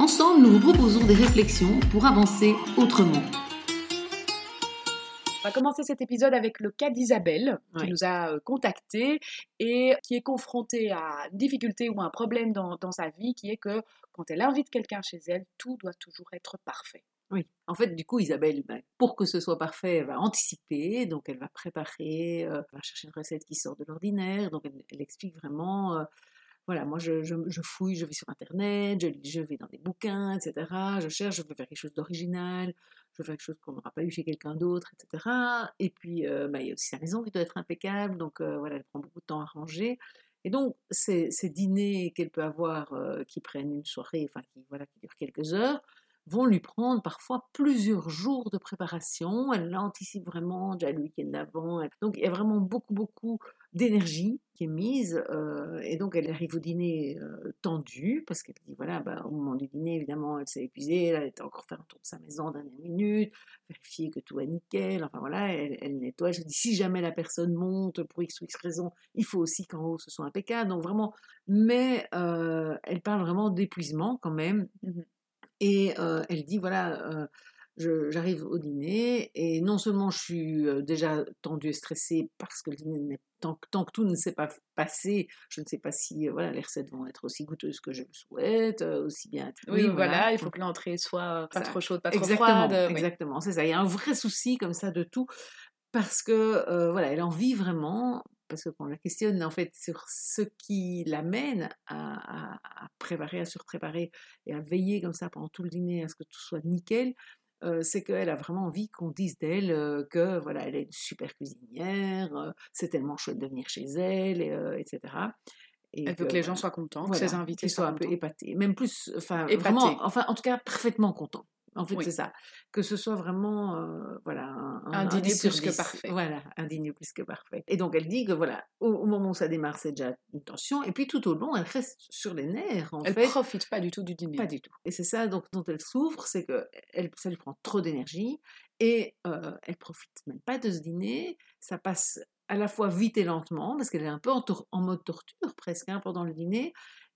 Ensemble, nous vous proposons des réflexions pour avancer autrement. On va commencer cet épisode avec le cas d'Isabelle, qui nous a euh, contactés et qui est confrontée à une difficulté ou un problème dans, dans sa vie, qui est que quand elle invite quelqu'un chez elle, tout doit toujours être parfait. Oui, en fait, du coup, Isabelle, ben, pour que ce soit parfait, elle va anticiper, donc elle va préparer, euh, elle va chercher une recette qui sort de l'ordinaire, donc elle, explique vraiment, euh, voilà, moi je, je, fouille, je vais sur Internet, je, je, vais dans des bouquins, etc., je cherche, je veux faire quelque chose d'original, je veux faire quelque chose qu'on n'aura pas eu chez quelqu'un d'autre, etc. Et puis, euh, ben, il y a aussi sa maison qui doit être impeccable, donc voilà, elle prend beaucoup de temps à ranger. Et donc, ces, ces dîners qu'elle peut avoir, qui prennent une soirée, enfin, qui, voilà, qui durent quelques heures, vont lui prendre parfois plusieurs jours de préparation. Elle l'anticipe vraiment déjà le week-end d'avant. Donc il y a vraiment beaucoup, beaucoup d'énergie qui est mise. Euh, et donc elle arrive au dîner euh, tendue parce qu'elle dit voilà, bah, au moment du dîner, évidemment, elle s'est épuisée. Elle a encore fait un tour de sa maison en dernière minute, vérifier que tout est nickel. Enfin voilà, elle, nettoie. Je dis si jamais la personne monte pour X ou X raison, il faut aussi qu'en haut ce soit impeccable. Donc vraiment, mais euh, elle parle vraiment d'épuisement quand même. Mmh et elle dit, voilà, j'arrive au dîner et non seulement je suis déjà tendue et stressée parce que le dîner tant, tant, que tout ne s'est pas passé, je ne sais pas si voilà, les recettes vont être aussi goûteuses que je le souhaite, aussi bien. Oui, voilà, il faut que l'entrée soit pas trop chaude, pas trop exactement, froide. Exactement, c'est ça. Il y a un vrai souci comme ça de tout parce que voilà, elle en vit vraiment parce qu'on la questionne en fait sur ce qui l'amène à, préparer, à surpréparer et à veiller comme ça pendant tout le dîner à ce que tout soit nickel, euh, c'est qu'elle a vraiment envie qu'on dise d'elle euh, que voilà, elle est une super cuisinière, euh, c'est tellement chouette de venir chez elle, etc. Et elle veut que les gens soient contents, que ses invités soient, un peu épatés, même plus, enfin vraiment, enfin en tout cas parfaitement contents. En fait, c'est ça. Que ce soit vraiment euh, voilà, un, dîner plus que parfait. Voilà, un dîner plus que parfait. Et donc, elle dit que voilà, au, moment où ça démarre, c'est déjà une tension. Et puis, tout au long, elle reste sur les nerfs. En elle ne profite pas du tout du dîner. Pas du tout. Et c'est ça donc, dont elle souffre, c'est que elle, ça lui prend trop d'énergie. Et euh, elle profite même pas de ce dîner. Ça passe à la fois vite et lentement, parce qu'elle est un peu en, en mode torture presque hein, pendant le dîner.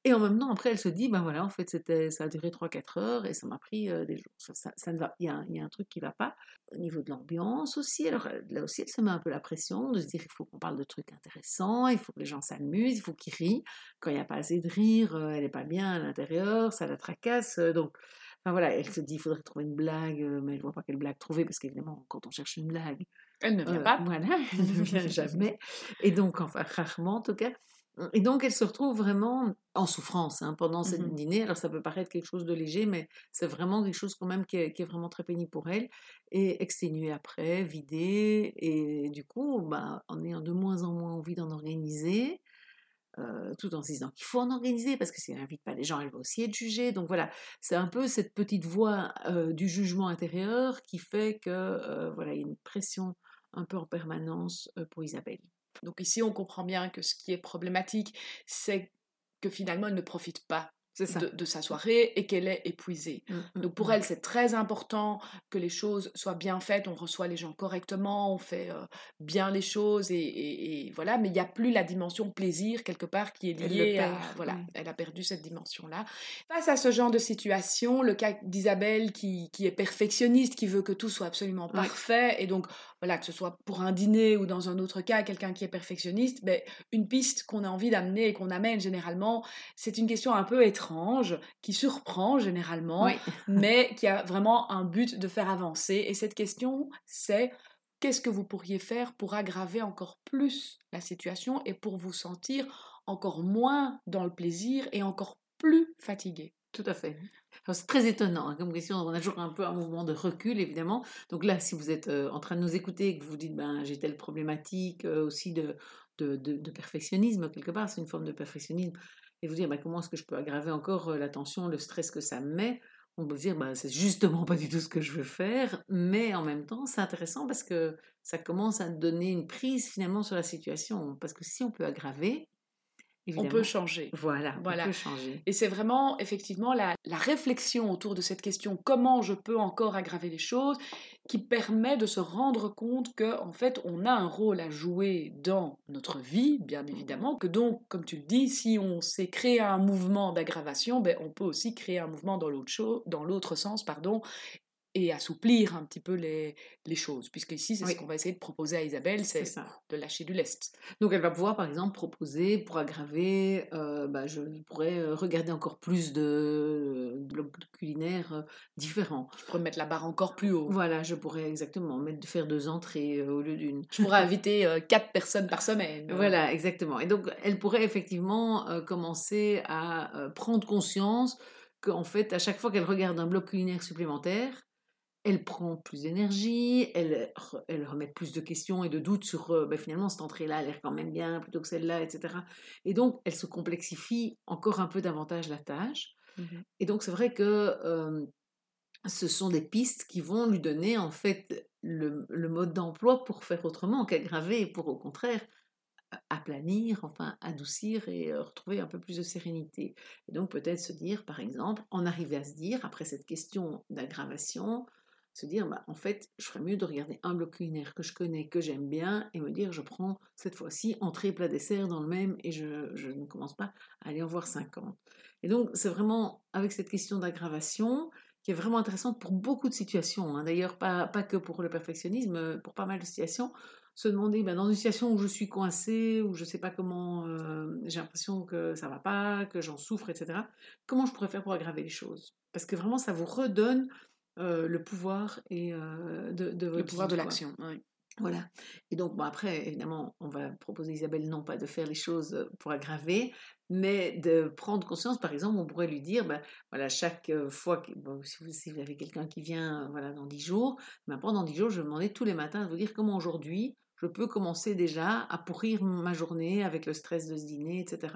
Et en même temps, après, elle se dit, ben voilà, en fait, c'était, ça a duré 3-4 heures et ça m'a pris des jours. Ça, ne va, il y, a, il y, a un truc qui ne va pas. Au niveau de l'ambiance aussi, alors là aussi, elle se met un peu la pression de se dire, il faut qu'on parle de trucs intéressants, il faut que les gens s'amusent, il faut qu'ils rient. Quand il n'y a pas assez de rire, elle n'est pas bien à l'intérieur, ça la tracasse. Donc, enfin voilà, elle se dit, il faudrait trouver une blague, mais elle ne voit pas quelle blague trouver parce qu'évidemment, quand on cherche une blague, elle ne vient pas. Voilà, elle ne vient jamais. Et donc, enfin, rarement en tout cas. Et donc, elle se retrouve vraiment en souffrance hein, pendant mmh dîner. Alors, ça peut paraître quelque chose de léger, mais c'est vraiment quelque chose quand même qui est, vraiment très pénible pour elle. Et exténuée après, vidée. Et du coup, bah, en ayant de moins en moins envie d'en organiser, euh, tout en se disant qu'il faut en organiser, parce que si elle n'invite pas les gens, elle va aussi être jugée. Donc voilà, c'est un peu cette petite voix euh, du jugement intérieur qui fait que euh, voilà, il y a une pression un peu en permanence pour Isabelle. Donc ici, on comprend bien que ce qui est problématique, c'est que finalement, elle ne profite pas de, sa soirée et qu'elle est épuisée. Mmh, mmh, Donc pour mmh. elle, c'est très important que les choses soient bien faites, on reçoit les gens correctement, on fait euh, bien les choses et, voilà, mais il n'y a plus la dimension plaisir quelque part qui est liée à... Voilà, elle a perdu cette dimension-là. Face à ce genre de situation, le cas d'Isabelle qui, qui, est perfectionniste, qui veut que tout soit absolument parfait et donc voilà, que ce soit pour un dîner ou dans un autre cas, quelqu'un qui est perfectionniste, ben, une piste qu'on a envie d'amener et qu'on amène généralement, c'est une question un peu étrange, qui surprend généralement, mais qui a vraiment un but de faire avancer. Et cette question, c'est qu'est-ce que vous pourriez faire pour aggraver encore plus la situation et pour vous sentir encore moins dans le plaisir et encore plus fatigué? Tout à fait. C'est très étonnant hein, comme question. On a toujours un peu un mouvement de recul, évidemment. Donc là, si vous êtes euh, en train de nous écouter et que vous vous dites, ben, j'ai telle problématique euh, aussi de, de, perfectionnisme, quelque part, c'est une forme de perfectionnisme, et vous dire, ben, comment est-ce que je peux aggraver encore euh, la tension, le stress que ça me met on peut dire, bah, c'est justement pas du tout ce que je veux faire, mais en même temps, c'est intéressant parce que ça commence à donner une prise finalement sur la situation. Parce que si on peut aggraver, on peut changer. Voilà, voilà. on peut changer. Et c'est vraiment effectivement la, réflexion autour de cette question comment je peux encore aggraver les choses qui permet de se rendre compte que en fait on a un rôle à jouer dans notre vie, bien évidemment, que donc comme tu le dis, si on sait créer un mouvement d'aggravation, ben, on peut aussi créer un mouvement dans l'autre dans l'autre sens, pardon, et assouplir un petit peu les, les choses. Puisque ici, c'est ce qu'on va essayer de proposer à Isabelle, c'est de lâcher du lest. Donc elle va pouvoir, par exemple, proposer, pour aggraver, euh, bah, je pourrais euh, regarder encore plus de, blocs culinaires euh, différents. Je pourrais mettre la barre encore plus haut. Voilà, je pourrais exactement mettre, faire deux entrées au lieu d'une. Je pourrais inviter quatre personnes par semaine. Voilà, exactement. Et donc elle pourrait effectivement commencer à prendre conscience qu'en fait, à chaque fois qu'elle regarde un bloc culinaire supplémentaire, elle prend plus d'énergie, elle, elle remet plus de questions et de doutes sur euh, ben, finalement cette entrée-là a l'air quand même bien plutôt que celle-là, etc. Et donc elle se complexifie encore un peu davantage la tâche. Mmh et donc c'est vrai que ce sont des pistes qui vont lui donner en fait le, le mode d'emploi pour faire autrement qu'aggraver pour au contraire aplanir, enfin adoucir et retrouver un peu plus de sérénité. Et donc peut-être se dire, par exemple, en arriver à se dire, après cette question d'aggravation, se dire, bah, en fait, je ferais mieux de regarder un bloc culinaire que je connais, que j'aime bien, et me dire, je prends cette fois-ci entrée, plat, dessert dans le même, et je, je ne commence pas à aller en voir 50. Et donc, c'est vraiment avec cette question d'aggravation qui est vraiment intéressante pour beaucoup de situations. Hein. D'ailleurs, pas, pas que pour le perfectionnisme, pour pas mal de situations. Se demander, bah, dans une situation où je suis coincée, où je ne sais pas comment, euh, j'ai l'impression que ça va pas, que j'en souffre, etc., comment je pourrais faire pour aggraver les choses? Parce que vraiment, ça vous redonne euh, le pouvoir et euh, de, de Le pouvoir de l'action, oui. Voilà. Et donc, bon, après, évidemment, on va proposer à Isabelle non pas de faire les choses euh, pour aggraver, mais de prendre conscience. Par exemple, on pourrait lui dire, ben, voilà, chaque fois, que, si, vous, avez quelqu'un qui vient voilà, dans dix jours, ben, pendant dix jours, je vais demander tous les matins de vous dire comment aujourd'hui je peux commencer déjà à pourrir ma journée avec le stress de ce dîner, etc.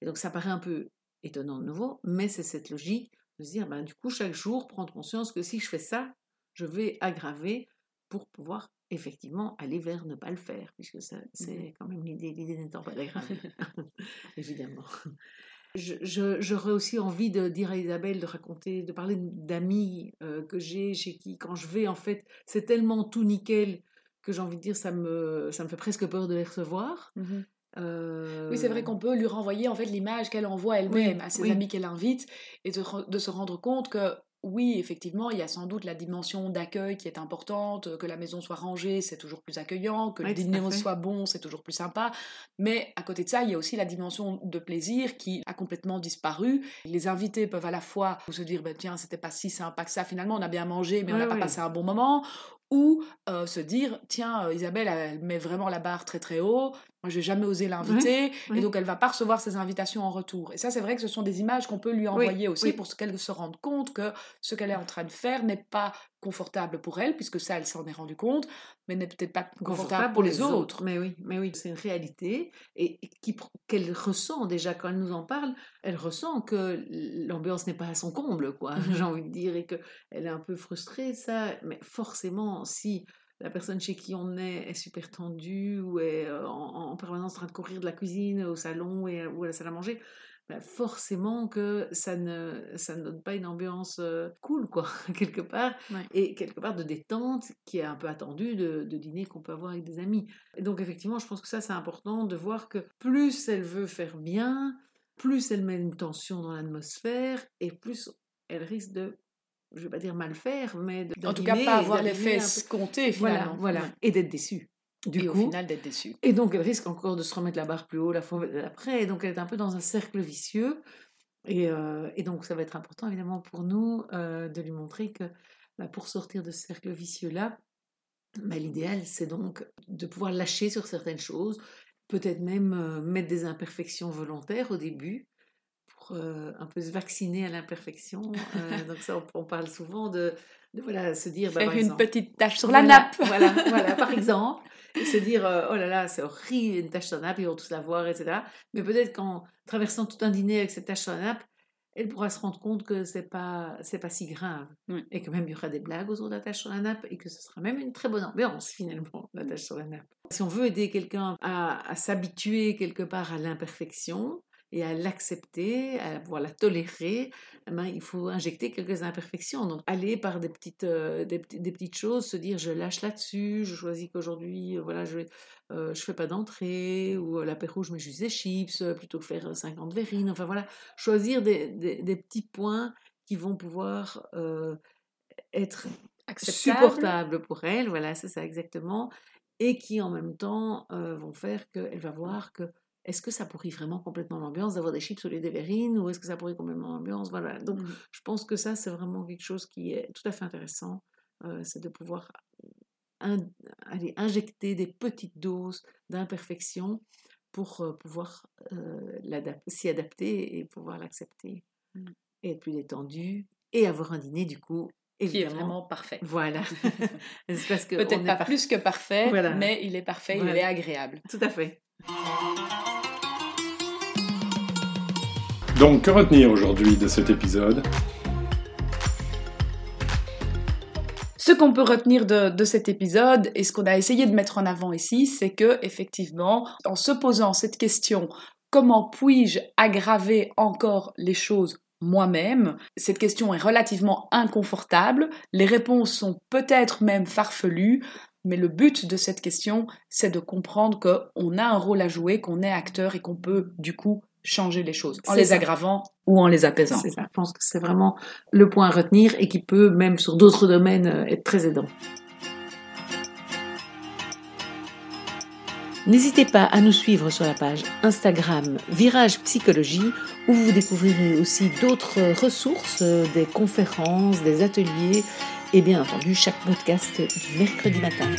Et donc, ça paraît un peu étonnant de nouveau, mais c'est cette logique de se dire, ben, du coup, chaque jour, prendre conscience que si je fais ça, je vais aggraver pour pouvoir effectivement aller vers ne pas le faire, puisque c'est mmh quand même l'idée, l'idée n'étant pas d'aggraver, évidemment. j'aurais aussi envie de dire à Isabelle de raconter, de parler d'amis euh, que j'ai, chez qui, quand je vais, en fait, c'est tellement tout nickel que j'ai envie de dire, ça me, ça me fait presque peur de les recevoir. Mmh oui, c'est vrai qu'on peut lui renvoyer en fait l'image qu'elle envoie elle-même à ses amis qu'elle invite et de, de, se rendre compte que oui, effectivement, il y a sans doute la dimension d'accueil qui est importante, que la maison soit rangée, c'est toujours plus accueillant, que le dîner soit bon, c'est toujours plus sympa. Mais à côté de ça, il y a aussi la dimension de plaisir qui a complètement disparu. Les invités peuvent à la fois se dire, ben, tiens, c'était pas si sympa que ça, finalement, on a bien mangé, mais on n'a pas passé un bon moment. Ou se dire, tiens, Isabelle, elle met vraiment la barre très très haut, moi, j'ai jamais osé l'inviter, et donc elle va pas recevoir ses invitations en retour. Et ça, c'est vrai que ce sont des images qu'on peut lui envoyer aussi pour qu'elle se rende compte que ce qu'elle est en train de faire n'est pas confortable pour elle, puisque ça, elle s'en est rendu compte, mais n'est peut-être pas confortable, pour les, autres. Mais oui, mais oui, c'est une réalité et, qu'elle ressent déjà quand elle nous en parle. Elle ressent que l'ambiance n'est pas à son comble, quoi. J'ai envie de dire et que elle est un peu frustrée, ça. Mais forcément, si la personne chez qui on est est super tendue ou est euh, en, permanence en train de courir de la cuisine au salon et, ou à la salle à manger, bah, forcément que ça ne, ça ne donne pas une ambiance euh, cool, quoi, quelque part, et quelque part de détente qui est un peu attendue de, de dîner qu'on peut avoir avec des amis. Et donc effectivement, je pense que ça c'est important de voir que plus elle veut faire bien, plus elle met une tension dans l'atmosphère et plus elle risque de je vais pas dire mal faire, mais en tout cas pas avoir l'effet escompté finalement. Voilà, voilà. et d'être déçu. Du et coup, au final d'être déçu. Et donc elle risque encore de se remettre la barre plus haut la fois d'après, et donc elle est un peu dans un cercle vicieux. Et, euh, et donc ça va être important évidemment pour nous euh, de lui montrer que bah, pour sortir de ce cercle vicieux là, bah, l'idéal c'est donc de pouvoir lâcher sur certaines choses, peut-être même euh, mettre des imperfections volontaires au début, euh, un peu se vacciner à l'imperfection. Euh, donc ça, on, parle souvent de, voilà, se dire... Bah, Faire une petite tache sur la nappe. voilà, voilà, par exemple. Et se dire, euh, oh là là, c'est horrible, une tache sur la nappe, ils vont tous la voir, etc. Mais peut-être qu'en traversant tout un dîner avec cette tache sur la nappe, elle pourra se rendre compte que c'est pas c'est pas si grave et que même il y aura des blagues autour de la tâche sur la nappe et que ce sera même une très bonne ambiance finalement la tâche sur la nappe. Si on veut aider quelqu'un à s'habituer quelque part à l'imperfection, et à l'accepter, à pouvoir la tolérer, eh ben, il faut injecter quelques imperfections. Donc, aller par des petites, euh, des, des, petites choses, se dire je lâche là-dessus, je choisis qu'aujourd'hui, euh, voilà, je ne euh, je fais pas d'entrée, ou l'apéro, je mets juste des chips plutôt que faire 50 verrines. Enfin voilà, choisir des, des, petits points qui vont pouvoir être supportables pour elle, voilà, c'est ça exactement, et qui en même temps vont faire qu'elle va voir que est-ce que ça pourrit vraiment complètement l'ambiance d'avoir des chips au lieu des verrines ou est-ce que ça pourrit complètement l'ambiance? Voilà. Donc, mmh je pense que ça, c'est vraiment quelque chose qui est tout à fait intéressant. Euh, c'est de pouvoir aller injecter des petites doses d'imperfection pour euh, pouvoir euh, s'y adapter et pouvoir l'accepter mmh. et être plus détendu et avoir un dîner du coup Évidemment. qui est vraiment parfait. Voilà. Peut-être pas plus que parfait, mais il est parfait, il est agréable. Tout à fait. Donc, que retenir aujourd'hui de cet épisode Ce qu'on peut retenir de, cet épisode et ce qu'on a essayé de mettre en avant ici, c'est que effectivement, en se posant cette question, comment puis-je aggraver encore les choses moi-même Cette question est relativement inconfortable, les réponses sont peut-être même farfelues, mais le but de cette question, c'est de comprendre qu'on a un rôle à jouer, qu'on est acteur et qu'on peut du coup changer les choses, en les aggravant ou en les apaisant. Ça, je pense que c'est vraiment le point à retenir et qui peut, même sur d'autres domaines, euh, être très aidant. N'hésitez pas à nous suivre sur la page Instagram Virage Psychologie où vous découvrirez aussi d'autres ressources, euh, des conférences, des ateliers et bien entendu chaque podcast du mercredi matin.